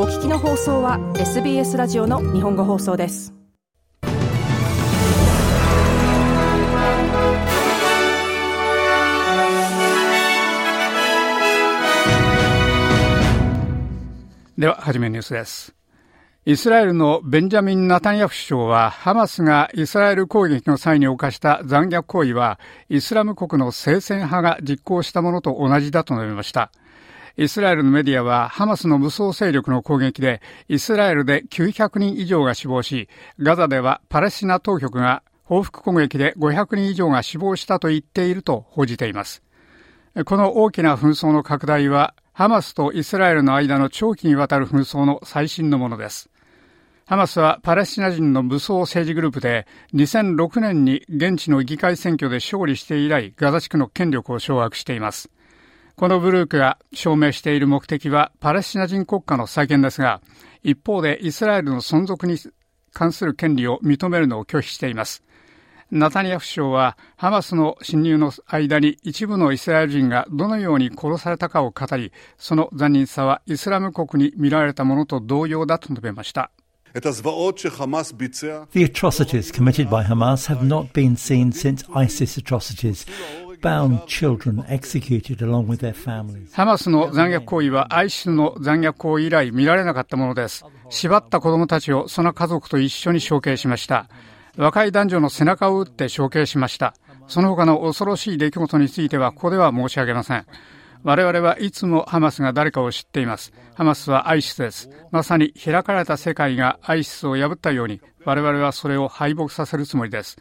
お聞きの放送は SBS ラジオの日本語放送ですでは、はじめニュースです。イスラエルのベンジャミン・ナタニヤフ首相は、ハマスがイスラエル攻撃の際に犯した残虐行為は、イスラム国の聖戦派が実行したものと同じだと述べました。イスラエルのメディアは、ハマスの武装勢力の攻撃で、イスラエルで900人以上が死亡し、ガザではパレスチナ当局が報復攻撃で500人以上が死亡したと言っていると報じています。この大きな紛争の拡大は、ハマスとイスラエルの間の長期にわたる紛争の最新のものです。ハマスはパレスチナ人の武装政治グループで2006年に現地の議会選挙で勝利して以来ガザ地区の権力を掌握しています。このグループが証明している目的はパレスチナ人国家の再建ですが、一方でイスラエルの存続に関する権利を認めるのを拒否しています。ナタニヤフ首相はハマスの侵入の間に一部のイスラエル人がどのように殺されたかを語り、その残忍さはイスラム国に見られたものと同様だと述べました。The atrocities committed by Hamas have not been seen since ISIS atrocities. ハマスの残虐行為はアイシスの残虐行為以来見られなかったものです。縛った子供たちをその家族と一緒に処刑しました。若い男女の背中を打って処刑しました。その他の恐ろしい出来事についてはここでは申し上げません。我々はいつもハマスが誰かを知っています。ハマスはアイシスです。まさに開かれた世界がアイシスを破ったように、我々はそれを敗北させるつもりです。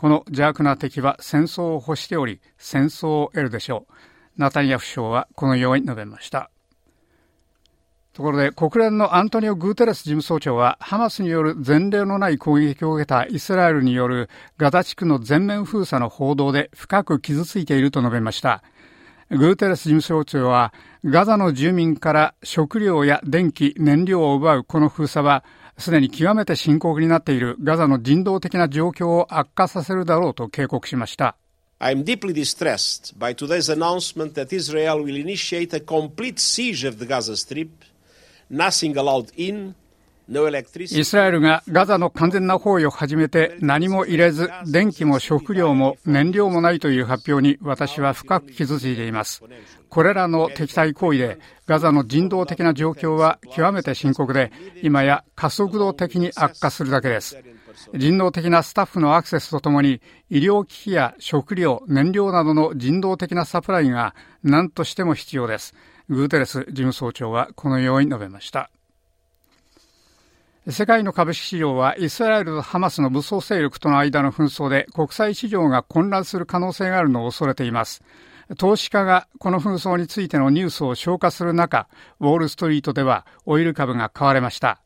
この邪悪な敵は戦争を欲しており、戦争を得るでしょう。ナタニヤフ首相はこのように述べました。ところで国連のアントニオ・グーテレス事務総長はハマスによる前例のない攻撃を受けたイスラエルによるガザ地区の全面封鎖の報道で深く傷ついていると述べました。グーテレス事務総長はガザの住民から食料や電気、燃料を奪うこの封鎖はすでに極めて深刻になっているガザの人道的な状況を悪化させるだろうと警告しました。イスラエルがガザの完全な包囲を始めて何も入れず、電気も食料も燃料もないという発表に私は深く傷ついています。これらの敵対行為でガザの人道的な状況は極めて深刻で、今や加速度的に悪化するだけです。人道的なスタッフのアクセスとともに医療機器や食料、燃料などの人道的なサプライが何としても必要です。グーテレス事務総長はこのように述べました。世界の株式市場はイスラエルとハマスの武装勢力との間の紛争で国際市場が混乱する可能性があるのを恐れています。投資家がこの紛争についてのニュースを消化する中、ウォールストリートではオイル株が買われました。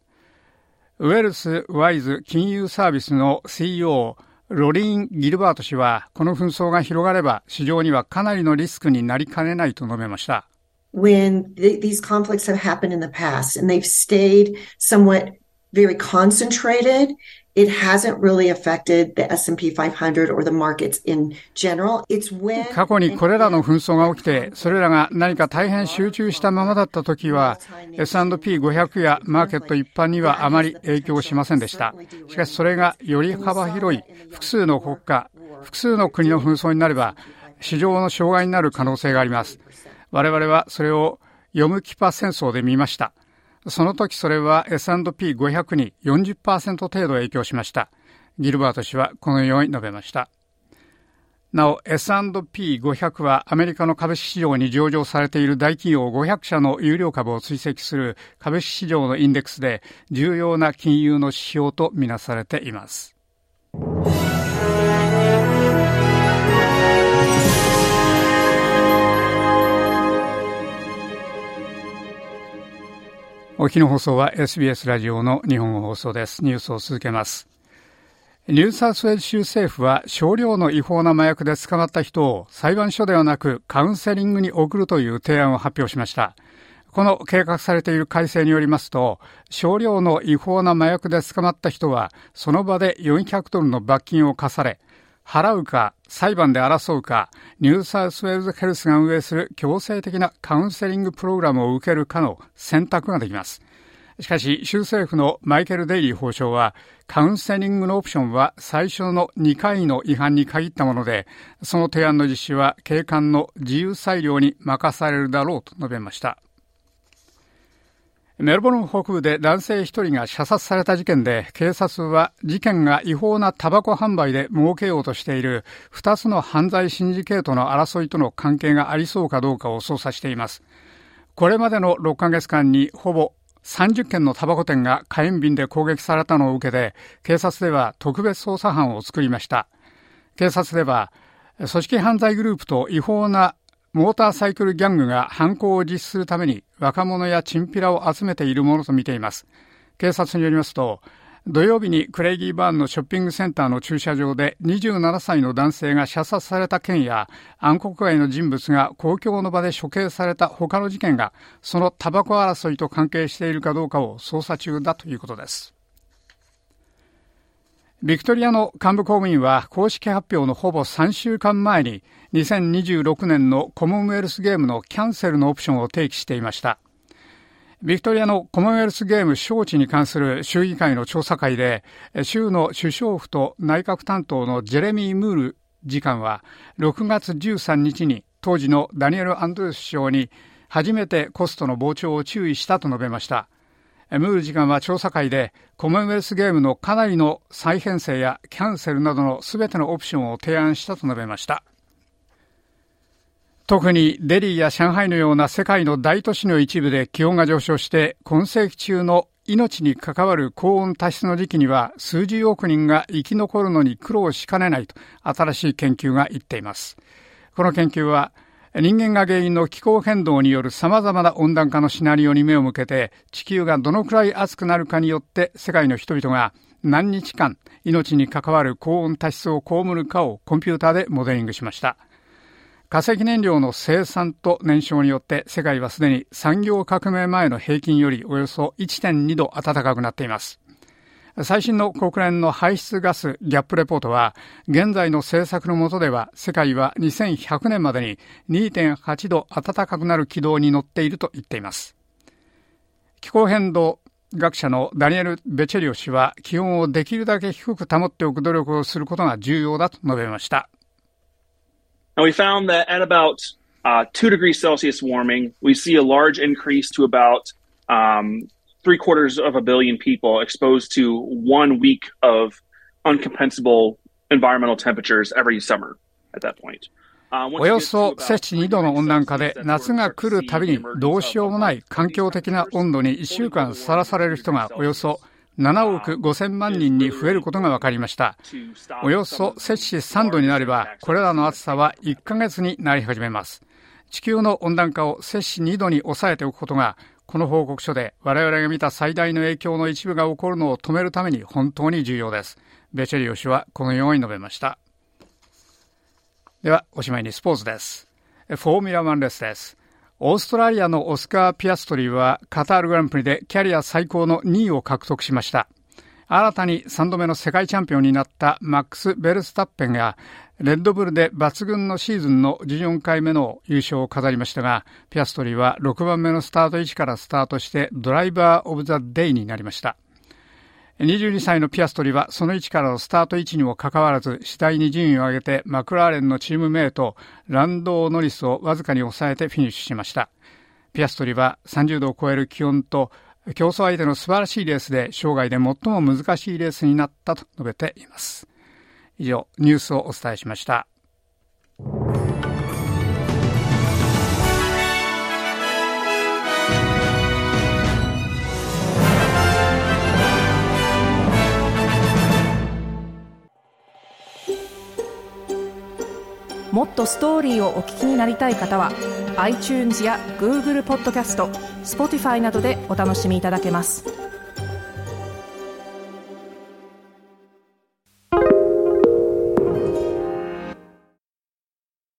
ウェルス・ワイズ金融サービスの CEO ロリーン・ギルバート氏はこの紛争が広がれば市場にはかなりのリスクになりかねないと述べました。when these conflicts have happened in the past and they've stayed somewhat very concentrated, it hasn't really affected the S&P 500 or the markets in general. It's when 過去にこれらの紛争が起きて、それらが何か大変集中したままだった時は、S&P500 やマーケット一般にはあまり影響しませんでした。しかしそれがより幅広い複数の国家、複数の国の紛争になれば、市場の障害になる可能性があります。我々はそれを読むキパ戦争で見ました。その時それは S&P500 に40%程度影響しました。ギルバート氏はこのように述べました。なお S&P500 はアメリカの株式市場に上場されている大企業500社の有料株を追跡する株式市場のインデックスで重要な金融の指標とみなされています。お日の放送は SBS ラジオの日本放送です。ニュースを続けます。ニューサウスウェル州政府は少量の違法な麻薬で捕まった人を裁判所ではなくカウンセリングに送るという提案を発表しました。この計画されている改正によりますと、少量の違法な麻薬で捕まった人は、その場で400ドルの罰金を課され、払うか裁判で争うかニューサウスウェルズヘルスが運営する強制的なカウンセリングプログラムを受けるかの選択ができますしかし、州政府のマイケル・デイリー法相は、カウンセリングのオプションは最初の2回の違反に限ったもので、その提案の実施は警官の自由裁量に任されるだろうと述べました。メルボルン北部で男性1人が射殺された事件で、警察は事件が違法なタバコ販売で儲けようとしている2つの犯罪シンジケートの争いとの関係がありそうかどうかを捜査しています。これまでの6ヶ月間にほぼ30件のタバコ店が火炎瓶で攻撃されたのを受けて、警察では特別捜査班を作りました。警察では、組織犯罪グループと違法なモーターサイクルギャングが犯行を実施するために若者やチンピラを集めているものと見ています。警察によりますと、土曜日にクレイギーバーンのショッピングセンターの駐車場で27歳の男性が射殺された件や暗黒街の人物が公共の場で処刑された他の事件がそのタバコ争いと関係しているかどうかを捜査中だということです。ビクトリアの幹部公務員は公式発表のほぼ3週間前に2026年のコモンウェルスゲームのキャンセルのオプションを提起していました。ビクトリアのコモンウェルスゲーム招致に関する州議会の調査会で、州の首相府と内閣担当のジェレミー・ムール次官は、6月13日に当時のダニエル・アンドレス首相に初めてコストの膨張を注意したと述べました。ムール次官は調査会でコモンウェルスゲームのかなりの再編成やキャンセルなどの全てのオプションを提案したと述べました。特にデリーや上海のような世界の大都市の一部で気温が上昇して今世紀中の命に関わる高温多湿の時期には数十億人が生き残るのに苦労しかねないと新しい研究が言っています。この研究は人間が原因の気候変動による様々な温暖化のシナリオに目を向けて地球がどのくらい暑くなるかによって世界の人々が何日間命に関わる高温多湿を被るかをコンピューターでモデリングしました。化石燃料の生産と燃焼によって世界はすでに産業革命前の平均よりおよそ1.2度暖かくなっています。最新の国連の排出ガスギャップレポートは、現在の政策の下では世界は2100年までに2.8度暖かくなる軌道に乗っていると言っています。気候変動学者のダニエル・ベチェリオ氏は気温をできるだけ低く保っておく努力をすることが重要だと述べました。We found that at about uh, two degrees Celsius warming, we see a large increase to about um, three quarters of a billion people exposed to one week of uncompensable environmental temperatures every summer at that point. およそ摂氏2度の温暖化で夏が来るたびにどうしようもない環境的な温度に1週間さらされる人がおよそ7億5000万人に増えることが分かりました。およそ摂氏3度になれば、これらの暑さは1ヶ月になり始めます。地球の温暖化を摂氏2度に抑えておくことが、この報告書で我々が見た最大の影響の一部が起こるのを止めるために本当に重要です。ベチェリオ氏はこのように述べました。では、おしまいにスポーツです。フォーミュラ1レースです。オーストラリアのオスカー・ピアストリーはカタールグランプリでキャリア最高の2位を獲得しました。新たに3度目の世界チャンピオンになったマックス・ベルスタッペンがレッドブルで抜群のシーズンの14回目の優勝を飾りましたが、ピアストリーは6番目のスタート位置からスタートしてドライバー・オブ・ザ・デイになりました。22歳のピアストリはその位置からのスタート位置にもかかわらず次第に順位を上げてマクラーレンのチームメイトランドー・ノリスをわずかに抑えてフィニッシュしましたピアストリは30度を超える気温と競争相手の素晴らしいレースで生涯で最も難しいレースになったと述べています以上ニュースをお伝えしました。もっとストーリーをお聞きになりたい方は iTunes や Google ポッドキャスト Spotify などでお楽しみいただけます。